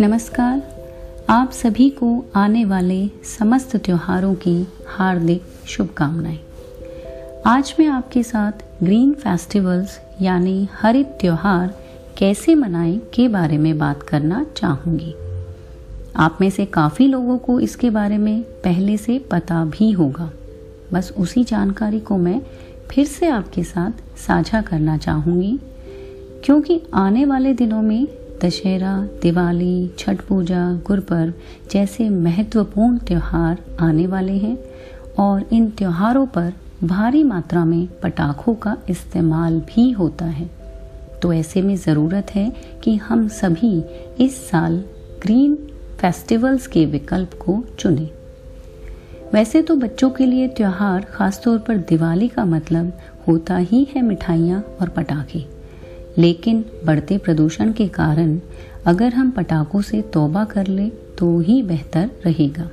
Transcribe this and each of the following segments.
नमस्कार। आप सभी को आने वाले समस्त त्योहारों की हार्दिक शुभकामनाएँ। आज मैं आपके साथ ग्रीन फेस्टिवल्स यानी हरित त्योहार कैसे मनाएँ के बारे में बात करना चाहूँगी। आप में से काफ़ी लोगों को इसके बारे में पहले से पता भी होगा। बस उसी जानकारी को मैं फिर से आपके साथ साझा करना चाहूँगी, क्योंकि आने वाले दिनों में दशहरा, दिवाली, छठ पूजा, गुरपर्व जैसे महत्वपूर्ण त्यौहार आने वाले हैं और इन त्योहारों पर भारी मात्रा में पटाखों का इस्तेमाल भी होता है। तो ऐसे में ज़रूरत है कि हम सभी इस साल ग्रीन फेस्टिवल्स के विकल्प को चुनें। वैसे तो बच्चों के लिए त्यौहार खासतौर पर दिवाली का मतलब होता ही है मिठाइयाँ और पटाखे। लेकिन बढ़ते प्रदूषण के कारण अगर हम पटाखों से तौबा कर ले तो ही बेहतर रहेगा।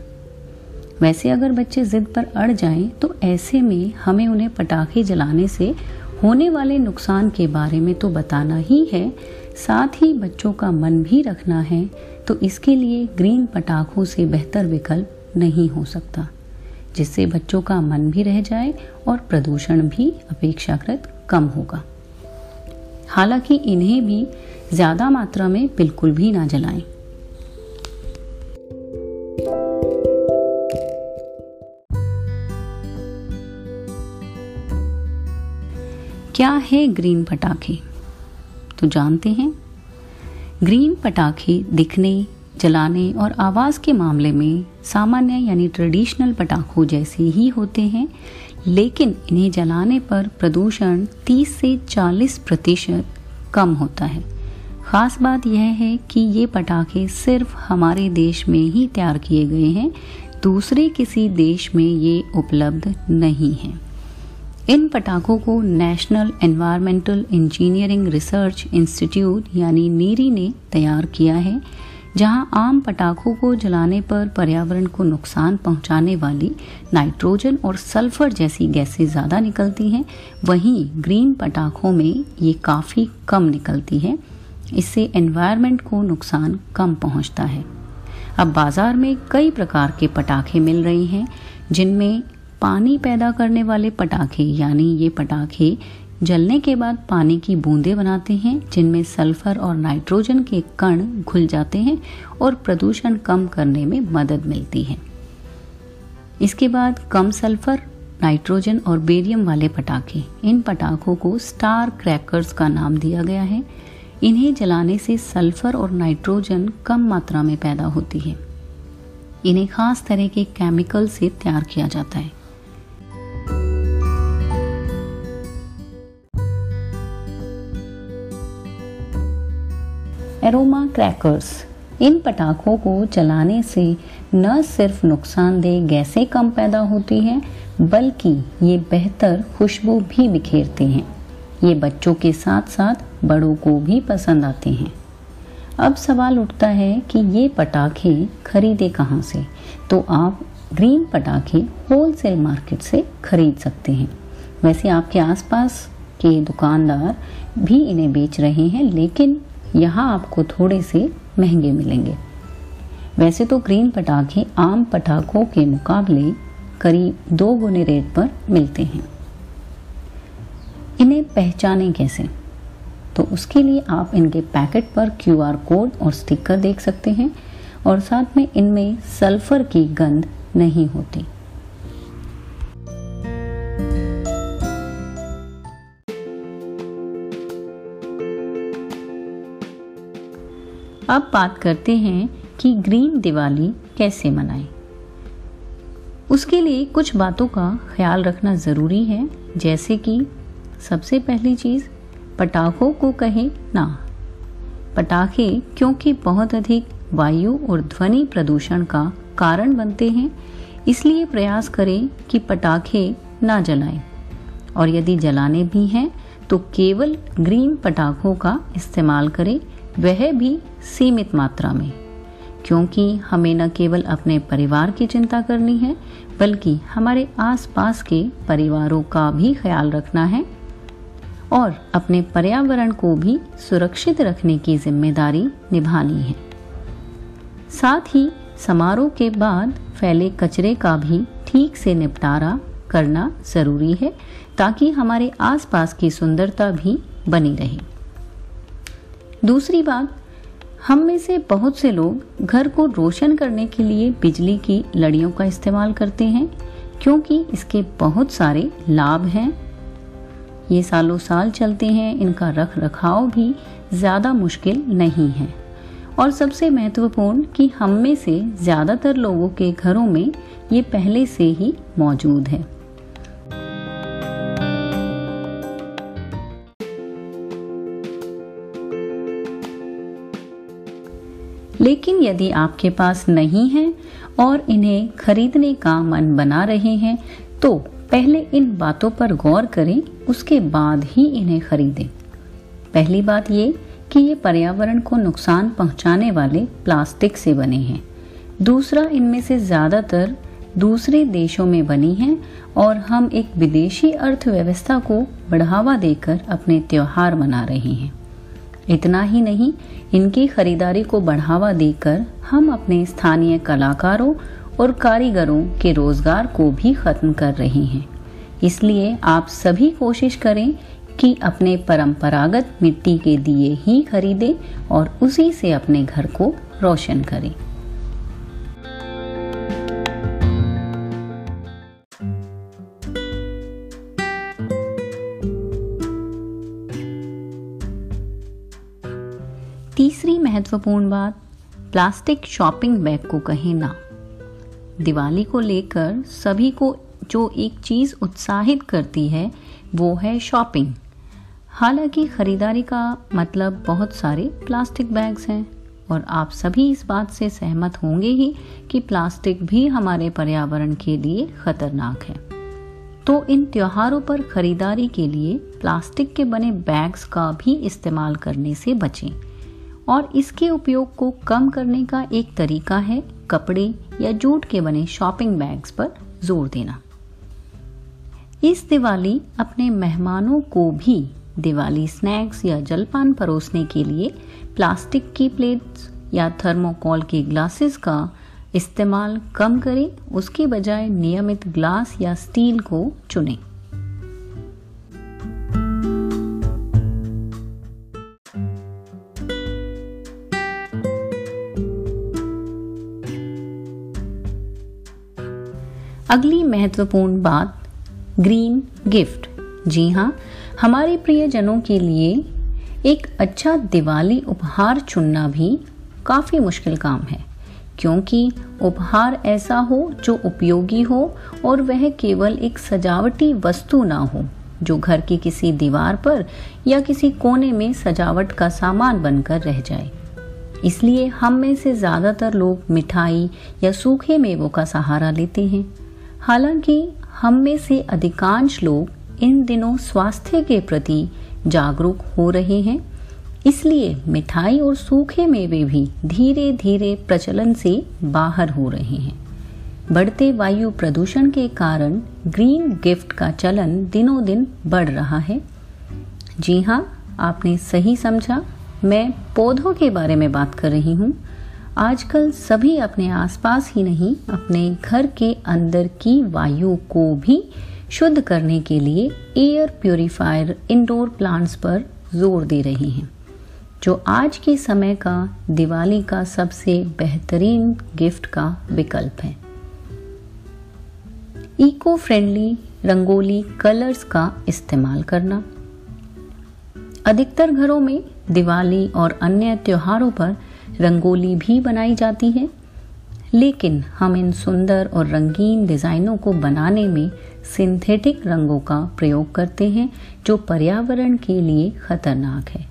वैसे अगर बच्चे जिद पर अड़ जाएँ तो ऐसे में हमें उन्हें पटाखे जलाने से होने वाले नुकसान के बारे में तो बताना ही है। साथ ही बच्चों का मन भी रखना है तो इसके लिए ग्रीन पटाखों से बेहतर विकल्प नहीं हो सकता, जिससे बच्चों का मन भी रह जाए और प्रदूषण भी अपेक्षाकृत कम होगा। हालाँकि इन्हें भी ज़्यादा मात्रा में बिल्कुल भी ना जलाएँ। क्या है ग्रीन पटाखे तो जानते हैं, ग्रीन पटाखे दिखने, जलाने और आवाज़ के मामले में सामान्य यानी ट्रेडिशनल पटाखों जैसे ही होते हैं लेकिन इन्हें जलाने पर प्रदूषण 30 से 40 प्रतिशत कम होता है। ख़ास बात यह है कि ये पटाखे सिर्फ़ हमारे देश में ही तैयार किए गए हैं, दूसरे किसी देश में ये उपलब्ध नहीं हैं। इन पटाखों को national environmental engineering research institute यानी नीरी ने तैयार किया है। जहाँ आम पटाखों को जलाने पर पर्यावरण को नुकसान पहुँचाने वाली नाइट्रोजन और सल्फ़र जैसी गैसें ज़्यादा निकलती हैं, वहीं ग्रीन पटाखों में ये काफ़ी कम निकलती है। इससे एनवायरनमेंट को नुकसान कम पहुँचता है। अब बाज़ार में कई प्रकार के पटाखे मिल रहे हैं, जिनमें पानी पैदा करने वाले पटाखे, यानी ये पटाखे जलने के बाद पानी की बूंदें बनाते हैं, जिनमें सल्फ़र और नाइट्रोजन के कण घुल जाते हैं और प्रदूषण कम करने में मदद मिलती है। इसके बाद कम सल्फ़र, नाइट्रोजन और बेरियम वाले पटाखे। इन पटाखों को स्टार क्रैकर्स का नाम दिया गया है। इन्हें जलाने से सल्फ़र और नाइट्रोजन कम मात्रा में पैदा होती है। इन्हें खास तरह के केमिकल से तैयार किया जाता है। एरोमा क्रैकर्स इन पटाखों को जलाने से न सिर्फ़ नुकसानदेह गैसें कम पैदा होती हैं, बल्कि ये बेहतर खुशबू भी बिखेरते हैं। ये बच्चों के साथ साथ बड़ों को भी पसंद आते हैं। अब सवाल उठता है कि ये पटाखे खरीदे कहाँ से? तो आप ग्रीन पटाखे होलसेल मार्केट से खरीद सकते हैं। वैसे आपके आसपास के दुकानदार भी इन्हें बेच रहे हैं, लेकिन यहाँ आपको थोड़े से महँगे मिलेंगे। वैसे तो ग्रीन पटाखे आम पटाखों के मुकाबले करीब दो गुने रेट पर मिलते हैं। इन्हें पहचाने कैसे? तो उसके लिए आप इनके पैकेट पर क्यू आर कोड और स्टिकर देख सकते हैं और साथ में इनमें सल्फ़र की गंध नहीं होती। अब बात करते हैं कि ग्रीन दिवाली कैसे मनाएँ। उसके लिए कुछ बातों का ख्याल रखना ज़रूरी है, जैसे कि सबसे पहली चीज़, पटाखों को कहें ना। पटाखे क्योंकि बहुत अधिक वायु और ध्वनि प्रदूषण का कारण बनते हैं, इसलिए प्रयास करें कि पटाखे ना जलाएँ। और यदि जलाने भी हैं तो केवल ग्रीन पटाखों का इस्तेमाल करें वह भी सीमित मात्रा में, क्योंकि हमें न केवल अपने परिवार की चिंता करनी है, बल्कि हमारे आसपास के परिवारों का भी ख्याल रखना है और अपने पर्यावरण को भी सुरक्षित रखने की ज़िम्मेदारी निभानी है। साथ ही समारोह के बाद फैले कचरे का भी ठीक से निपटारा करना ज़रूरी है, ताकि हमारे आसपास की सुंदरता भी बनी रहे। दूसरी बात, हम में से बहुत से लोग घर को रोशन करने के लिए बिजली की लड़ियों का इस्तेमाल करते हैं, क्योंकि इसके बहुत सारे लाभ हैं। ये सालों साल चलते हैं, इनका रख रखाव भी ज़्यादा मुश्किल नहीं है। और सबसे महत्वपूर्ण कि हम में से ज़्यादातर लोगों के घरों में ये पहले से ही मौजूद है। लेकिन यदि आपके पास नहीं है और इन्हें खरीदने का मन बना रहे हैं तो पहले इन बातों पर गौर करें, उसके बाद ही इन्हें खरीदें। पहली बात ये कि ये पर्यावरण को नुकसान पहुँचाने वाले प्लास्टिक से बने हैं। दूसरा, इनमें से ज़्यादातर दूसरे देशों में बनी हैं और हम एक विदेशी अर्थव्यवस्था को बढ़ावा देकर अपने त्योहार मना रहे हैं। इतना ही नहीं, इनकी खरीदारी को बढ़ावा देकर हम अपने स्थानीय कलाकारों और कारीगरों के रोज़गार को भी खत्म कर रहे हैं। इसलिए आप सभी कोशिश करें कि अपने परंपरागत मिट्टी के दिए ही खरीदें और उसी से अपने घर को रोशन करें। महत्वपूर्ण बात, प्लास्टिक शॉपिंग बैग को कहें ना। दिवाली को लेकर सभी को जो एक चीज़ उत्साहित करती है, वो है शॉपिंग। हालाँकि ख़रीदारी का मतलब बहुत सारे प्लास्टिक बैग्स हैं, और आप सभी इस बात से सहमत होंगे ही कि प्लास्टिक भी हमारे पर्यावरण के लिए खतरनाक है। तो इन त्योहारों पर खरीदारी के लिए प्लास्टिक के बने बैग्स का भी इस्तेमाल करने से बचें। और इसके उपयोग को कम करने का एक तरीका है कपड़े या जूट के बने शॉपिंग बैग्स पर ज़ोर देना। इस दिवाली अपने मेहमानों को भी दिवाली स्नैक्स या जलपान परोसने के लिए प्लास्टिक की प्लेट्स या थर्मोकॉल के ग्लासेस का इस्तेमाल कम करें। उसके बजाय नियमित ग्लास या स्टील को चुनें। अगली महत्वपूर्ण बात ग्रीन गिफ्ट जी हाँ हमारे प्रियजनों के लिए एक अच्छा दिवाली उपहार चुनना भी काफ़ी मुश्किल काम है, क्योंकि उपहार ऐसा हो जो उपयोगी हो और वह केवल एक सजावटी वस्तु ना हो, जो घर की किसी दीवार पर या किसी कोने में सजावट का सामान बनकर रह जाए। इसलिए हम में से ज़्यादातर लोग मिठाई या सूखे मेवों का सहारा लेते हैं। हालाँकि हम में से अधिकांश लोग इन दिनों स्वास्थ्य के प्रति जागरूक हो रहे हैं, इसलिए मिठाई और सूखे मेवे भी धीरे धीरे प्रचलन से बाहर हो रहे हैं। बढ़ते वायु प्रदूषण के कारण ग्रीन गिफ्ट का चलन दिनों दिन बढ़ रहा है। जी हाँ आपने सही समझा। मैं पौधों के बारे में बात कर रही हूँ। आजकल सभी अपने आसपास ही नहीं, अपने घर के अंदर की वायु को भी शुद्ध करने के लिए एयर प्योरीफायर इंडोर प्लांट्स पर ज़ोर दे रहे हैं। जो आज के समय का, दिवाली का सबसे बेहतरीन गिफ्ट का विकल्प है। इको फ्रेंडली रंगोली कलर्स का इस्तेमाल करना। अधिकतर घरों में दिवाली और अन्य त्योहारों पर रंगोली भी बनाई जाती है। लेकिन हम इन सुंदर और रंगीन डिज़ाइनों को बनाने में सिंथेटिक रंगों का प्रयोग करते हैं, जो पर्यावरण के लिए खतरनाक है।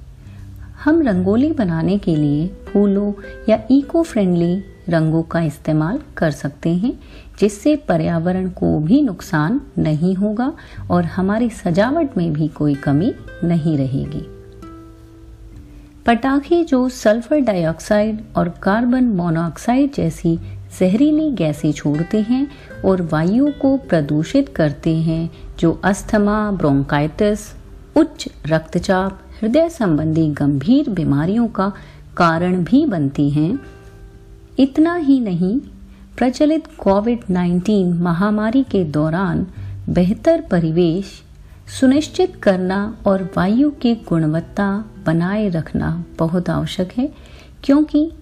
हम रंगोली बनाने के लिए फूलों या इको फ्रेंडली रंगों का इस्तेमाल कर सकते हैं, जिससे पर्यावरण को भी नुकसान नहीं होगा और हमारी सजावट में भी कोई कमी नहीं रहेगी। पटाखे जो सल्फ़र डाइऑक्साइड और कार्बन मोनोऑक्साइड जैसी जहरीली गैसें छोड़ते हैं और वायु को प्रदूषित करते हैं, जो अस्थमा, ब्रोंकाइटिस, उच्च रक्तचाप, हृदय संबंधी गंभीर बीमारियों का कारण भी बनती हैं। इतना ही नहीं, प्रचलित कोविड 19 महामारी के दौरान बेहतर परिवेश सुनिश्चित करना और वायु की गुणवत्ता बनाए रखना बहुत आवश्यक है, क्योंकि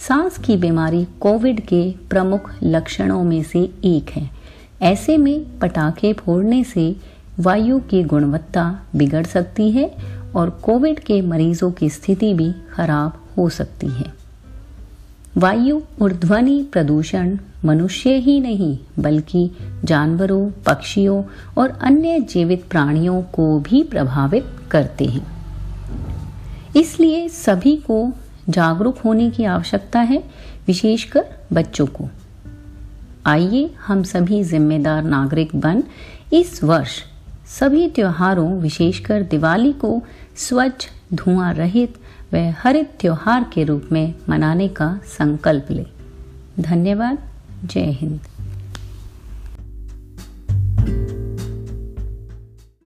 सांस की बीमारी कोविड के प्रमुख लक्षणों में से एक है। ऐसे में पटाखे फोड़ने से वायु की गुणवत्ता बिगड़ सकती है और कोविड के मरीजों की स्थिति भी खराब हो सकती है। वायु और ध्वनि प्रदूषण मनुष्य ही नहीं, बल्कि जानवरों, पक्षियों और अन्य जीवित प्राणियों को भी प्रभावित करते हैं। इसलिए सभी को जागरूक होने की आवश्यकता है, विशेषकर बच्चों को। आइए हम सभी जिम्मेदार नागरिक बन इस वर्ष सभी त्योहारों, विशेषकर दिवाली को स्वच्छ धुआँ रहित व हरित त्यौहार के रूप में मनाने का संकल्प लें। धन्यवाद। जय हिंद।